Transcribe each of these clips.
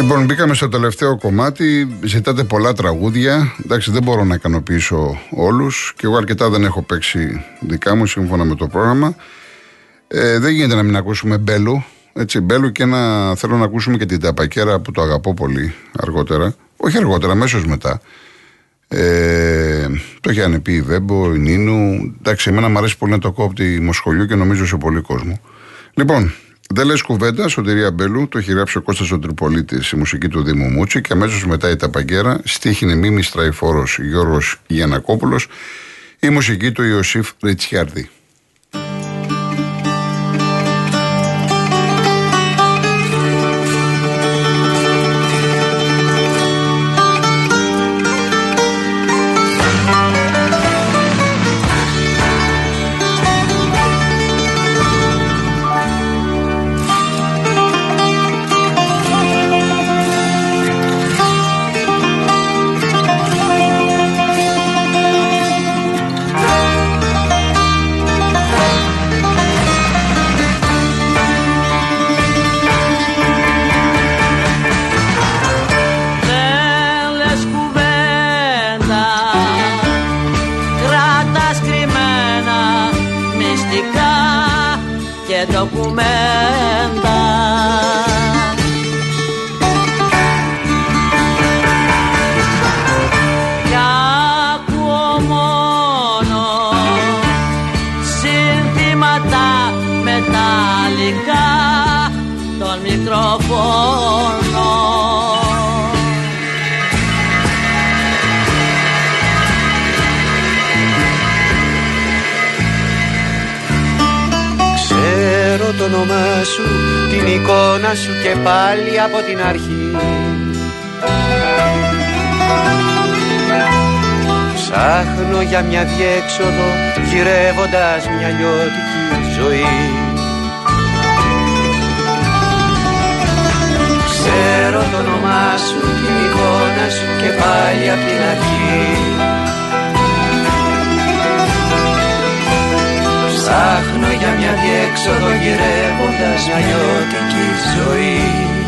Λοιπόν, μπήκαμε στο τελευταίο κομμάτι. Ζητάτε πολλά τραγούδια. Εντάξει, δεν μπορώ να ικανοποιήσω όλους. Και εγώ αρκετά δεν έχω παίξει δικά μου σύμφωνα με το πρόγραμμα. Ε, δεν γίνεται να μην ακούσουμε μπέλου. Έτσι, μπέλου και να θέλω να ακούσουμε και την ταπακέρα που το αγαπώ πολύ αργότερα. Όχι αργότερα, αμέσως μετά. Ε, το είχε ανεπεί η Βέμπο, η Νίνου. Εντάξει, εμένα μου αρέσει πολύ να το κόπτει Μοσχολιού και νομίζω σε πολύ κόσμο. Λοιπόν, δεν λες κουβέντα, σωτηρία Μπέλου, το έχει γράψει ο Κώστας ο Τριπολίτη, η μουσική του Δήμου Μούτσι και αμέσως μετά η Ταπαγκέρα, στίχη είναι Μίμη Τραϊφόρο Γιώργος Γιανακόπουλος, η μουσική του Ιωσήφ Ριτσιάρδη. Το όνομά σου, την εικόνα σου και πάλι από την αρχή. Ψάχνω για μια διέξοδο γυρεύοντας μια λιώτικη ζωή. Ξέρω το όνομά σου, την εικόνα σου και πάλι από την αρχή Ψάχνω για μια διέξοδο γυρεύοντας μια λιώτικη ζωή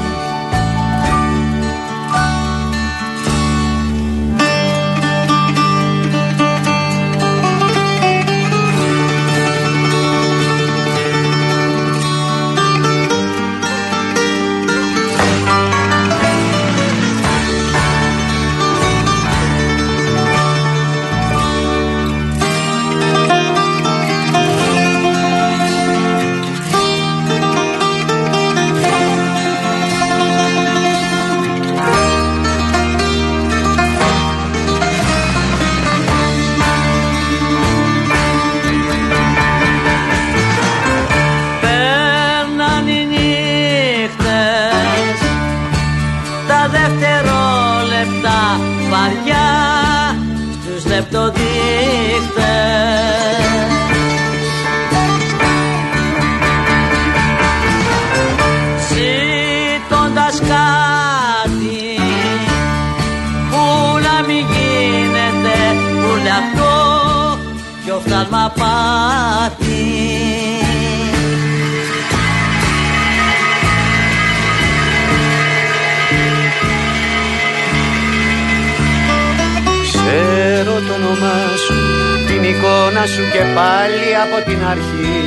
εικόνα σου και πάλι από την αρχή.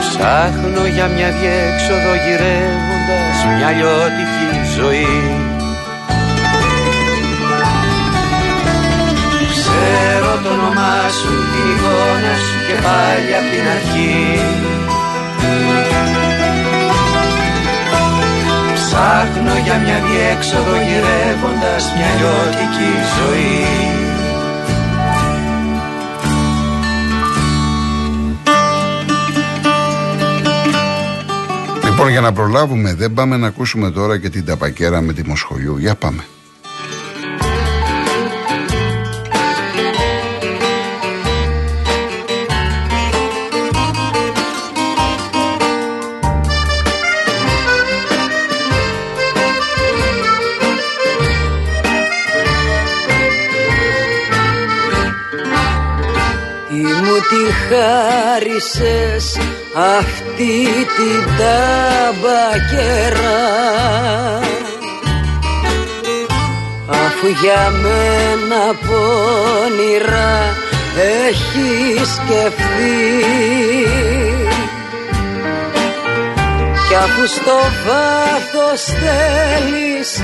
Ψάχνω για μια διέξοδο γυρεύοντας μια λιώτικη ζωή εικόνα σου και πάλι από την αρχή Ψάχνω για μια διέξοδο γυρεύοντας μια λιώτικη ζωή Λοιπόν για να προλάβουμε δεν πάμε να ακούσουμε τώρα και την ταπακέρα με τη Μοσχολιού. Για πάμε. χάρισες αυτή την ταμπακέρα. Αφού για μένα πόνηρα έχεις σκεφτεί. Κι αφού στο βάθος θέλεις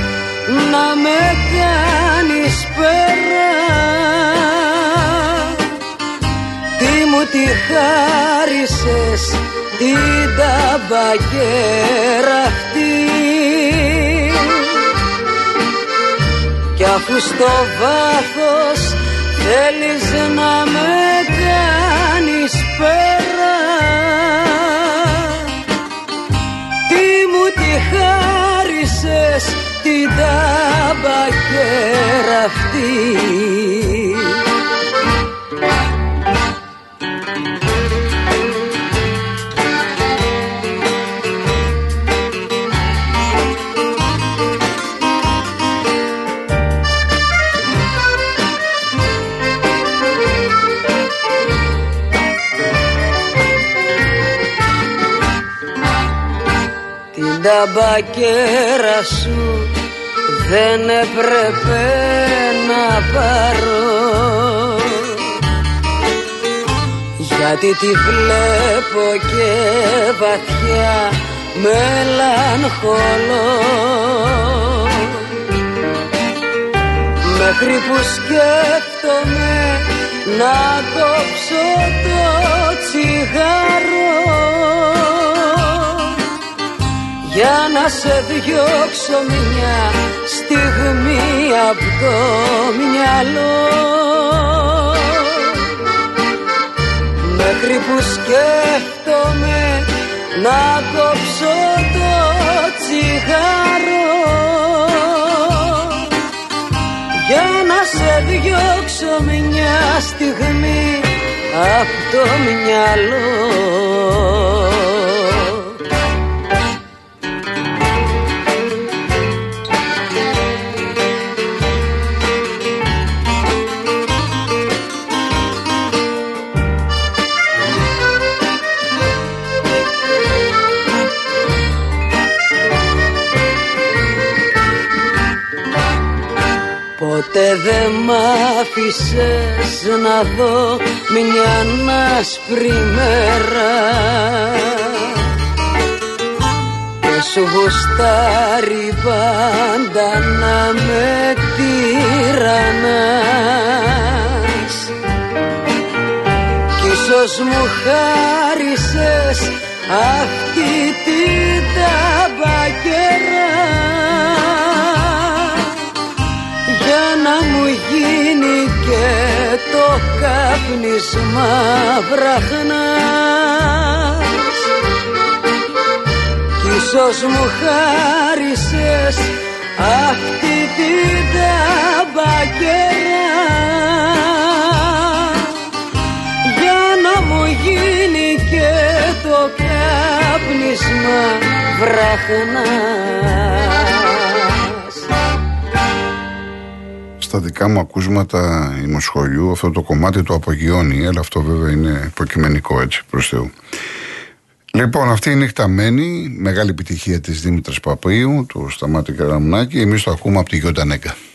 να με κάνεις πέρα μου τη χάρισες την ταμπακέρα αυτή. Κι αφού στο βάθος θέλεις να με κάνεις πέρα Τι μου τη χάρισες την ταμπακέρα αυτή Την ταμπακέρα σου δεν έπρεπε να πάρω. Γιατί τη βλέπω και βαθιά μελαγχολώ μέχρι που σκέφτομαι να κόψω το τσιγάρο για να σε διώξω μια στιγμή από το μυαλό. Μέχρι που σκέφτομαι να κόψω το τσιγάρο. Για να σε διώξω μια στιγμή από το μυαλό Ποτέ δεν μ' άφησες να δω μια άσπρη μέρα. Και σου γουστάρει πάντα να με τυραννάς. Κι ίσως μου χάρισες αυτή την ταμπακέρα το κάπνισμα βραχνάς. Κι ίσως μου χάρισες αυτή την ταμπακέρα για να μου γίνει και το κάπνισμα βραχνάς στα δικά μου ακούσματα ημοσχολιού αυτό το κομμάτι το απογειώνει, αλλά αυτό βέβαια είναι υποκειμενικό έτσι προς Θεού. Λοιπόν, αυτή η νύχτα μένει, μεγάλη επιτυχία της Δήμητρας Παπαίου, του Σταμάτη Καραμουνάκη, εμείς το ακούμε από τη Γιοντανέκα. Έλα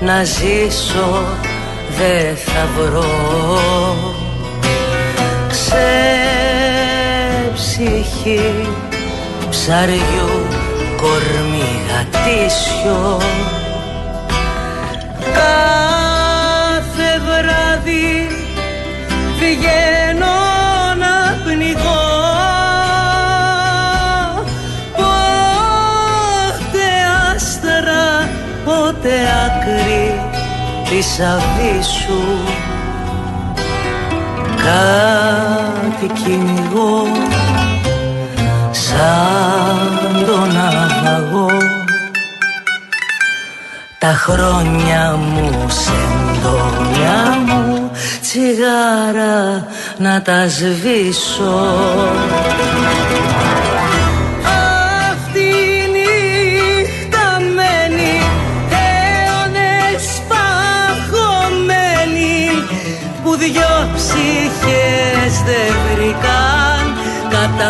να ζήσω δε θα βρω. Σε ψυχή ψαριού κορμί γατήσιο κάθε βράδυ πηγαίνει χρυσαβί κάτι κυνηγώ σαν τον ναυαγό τα χρόνια μου σεντόνια μου τσιγάρα να τα σβήσω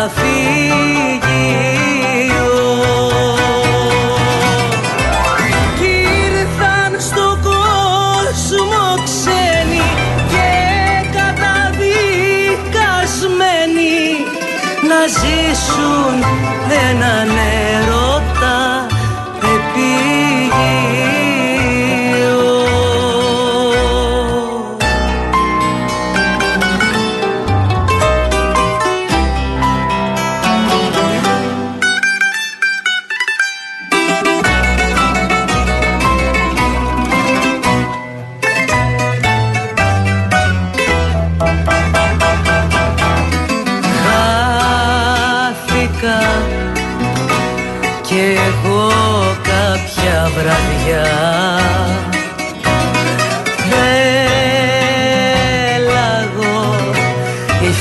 καταφύγιο Κι ήρθαν στον κόσμο ξένοι και καταδικασμένοι να ζήσουν έναν έρωτα επίγειο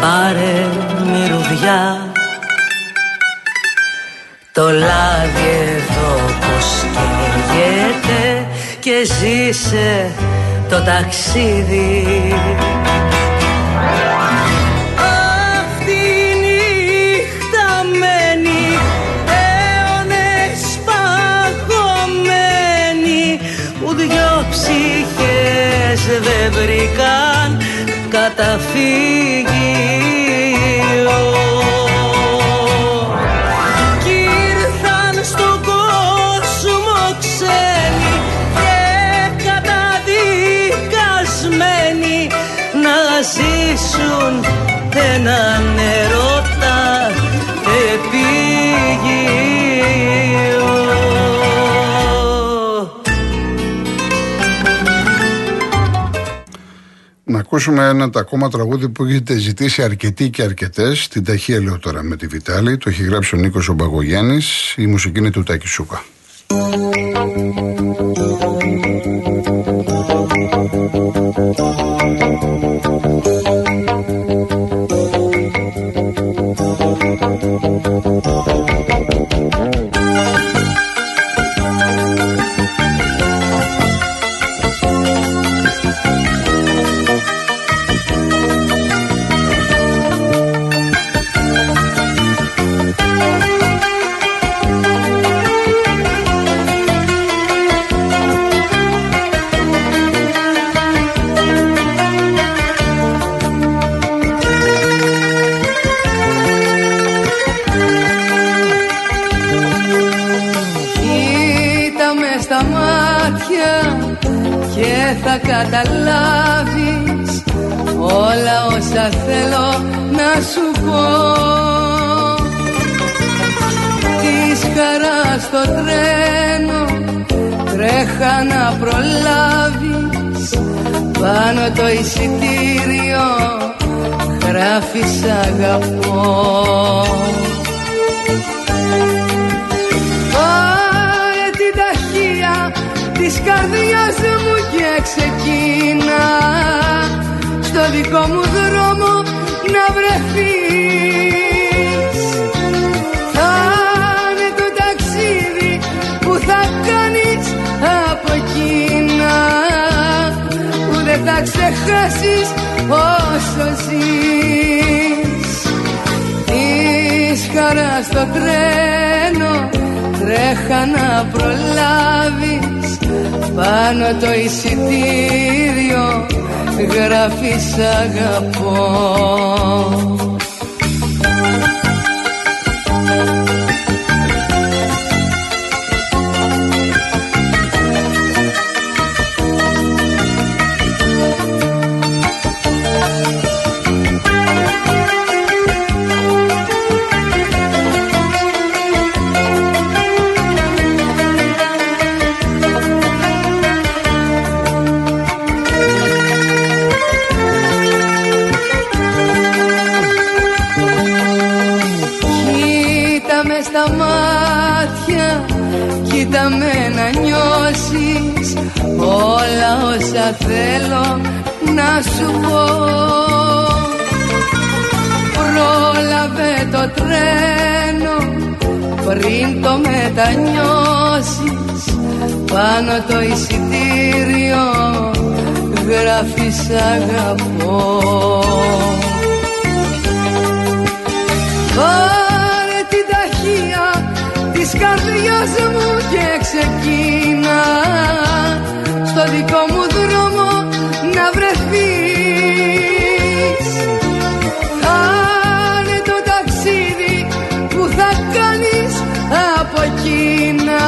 πάρε μυρουδιά. Το λάδι εδώ πως καίγεται και ζήσε το ταξίδι. Δεν βρήκαν καταφύγιο έναν ερώτα επίγειο ακούσουμε ένα ακόμα τραγούδι που έχετε ζητήσει αρκετοί και αρκετές. Την ταχεία λέω τώρα με τη Βιτάλη. Το έχει γράψει ο Νίκος Ομπαγογιάννη. Η μουσική είναι του Τάκη Σούκα. Καταλάβεις όλα όσα θέλω να σου πω. Της χαράς στο τρένο τρέχα να προλάβεις. Πάνω το εισιτήριο γράφεις αγαπώ ξεκίνα στο δικό μου δρόμο να βρεθείς. Θα είναι το ταξίδι που θα κάνεις από εκείνα που δεν θα ξεχάσεις όσο ζεις. Της χαράς στο τρένο Τρέχα να προλάβεις πάνω το εισιτήριο γράφεις αγαπώ θέλω να σου πω. Πρόλαβε το τρένο πριν το μετανιώσεις. Πάνω το εισιτήριο γράφεις αγαπώ. Πάρε την ταχεία της καρδιάς μου και ξεκίνα στο δικό μου δρόμο να βρεθείς. Κάνε το ταξίδι που θα κάνεις από εκείνα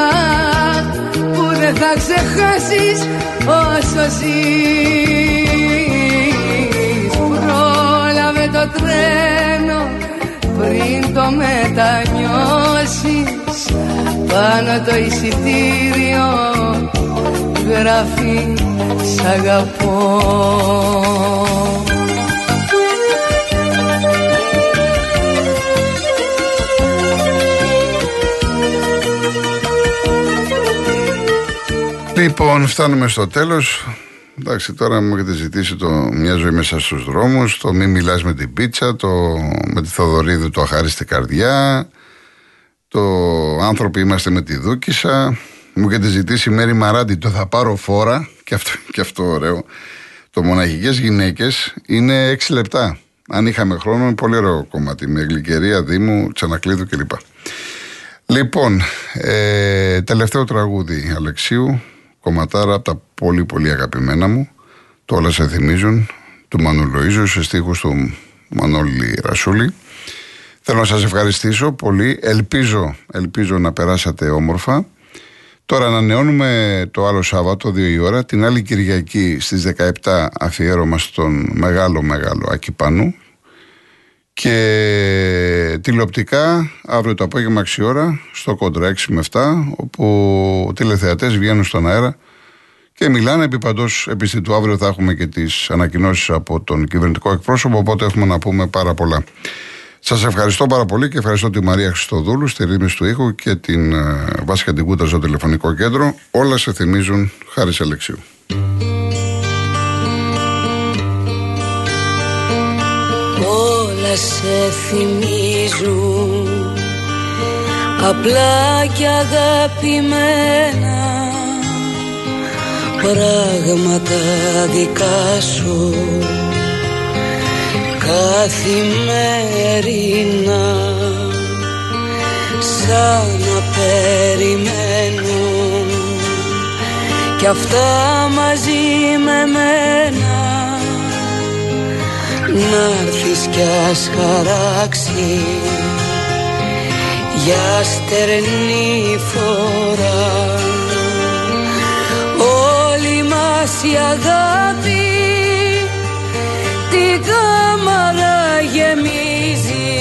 που δεν θα ξεχάσεις όσο ζεις. Πρόλαβε το τρένο πριν το μετανιώσεις πάνω το εισιτήριο γράφει σ' αγαπώ Λοιπόν, φτάνουμε στο τέλος. Εντάξει, τώρα μου έχετε ζητήσει το μια ζωή μέσα στους δρόμους, το μη μιλάς με την πίτσα, το με τη Θοδωρίδου το αχάριστη καρδιά, το άνθρωποι είμαστε με τη Δούκησα, μου έχετε ζητήσει Μέρη Μαράντη το θα πάρω φόρα και αυτό, και αυτό ωραίο. Το μοναχικές γυναίκες είναι 6 λεπτά. Αν είχαμε χρόνο είναι πολύ ωραίο κομμάτι με γλυκερία, δήμου, τσανακλείδου κλπ. Λοιπόν, ε, τελευταίο τραγούδι Αλεξίου, κομματάρα από τα πολύ πολύ αγαπημένα μου, το όλα σε θυμίζουν, του Μανου Λοΐζου, σε στίχους του Μανώλη Ρασούλη. Θέλω να σας ευχαριστήσω πολύ, ελπίζω, ελπίζω να περάσατε όμορφα. Τώρα ανανεώνουμε το άλλο Σάββατο, 2 η ώρα, την άλλη Κυριακή στις 17 αφιέρωμα στον μεγάλο μεγάλο Ακυπάνου και τηλεοπτικά αύριο το απόγευμα 6 ώρα στο κόντρα 6 με 7 όπου τηλεθεατές βγαίνουν στον αέρα και μιλάνε επί παντός επιστητού αύριο θα έχουμε και τις ανακοινώσεις από τον κυβερνητικό εκπρόσωπο οπότε έχουμε να πούμε πάρα πολλά. Σας ευχαριστώ πάρα πολύ και ευχαριστώ τη Μαρία Χριστοδούλου στη ρύθμιση του ήχου και την uh, Βάσια Τικούτα στο τηλεφωνικό κέντρο. Όλα σε θυμίζουν χάρη Αλεξίου. Όλα σε θυμίζουν απλά και αγαπημένα πράγματα δικά σου καθημερινά σαν να περιμένουν. Κι αυτά μαζί με μένα να έρθεις κι ας χαράξει. Για στερνή φορά. Όλη μας η αγάπη την κάμαρα γεμίζει.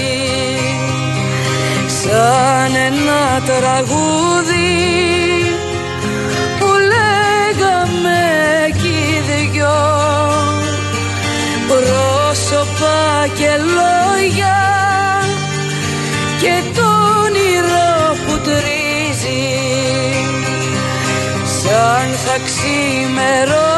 Σαν ένα τραγούδι που λέγαμε κι οι δυο. Πρόσωπα και λόγια και το όνειρο που τρίζει. Σαν θα ξημερώσει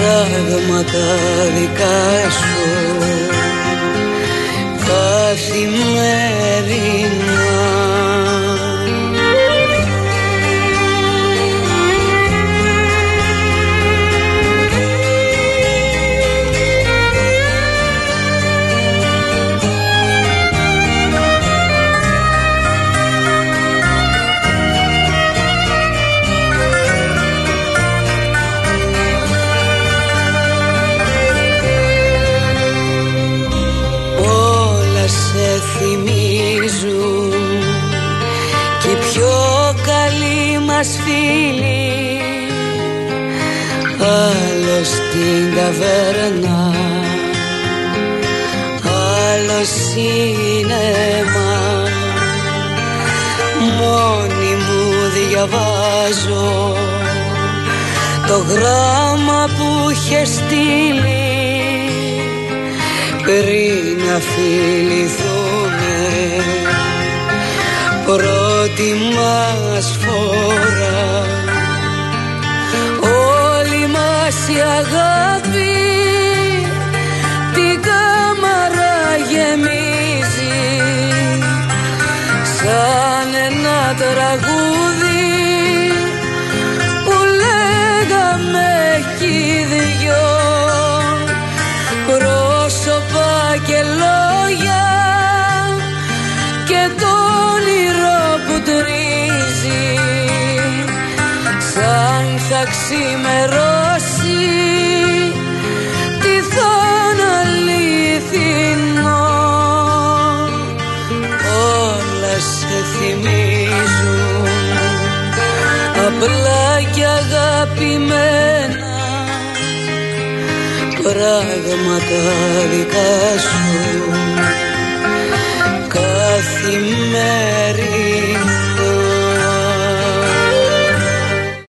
πράγματα δικά σου. Καθημερινά άλλο σίνεμα μόνη μου διαβάζω το γράμμα που είχε στείλει πριν να φιληθούμε πρώτη μας φορά όλη μας η αγάπη γεμίζει σαν ένα τραγούδι που λέγαμε κι οι δυο. Πρόσωπα και λόγια και το όνειρο που τρίζει. Σαν θα ξημερώσει Πλάκια αγαπημένα πράγματα δικά σου. Καθημερινά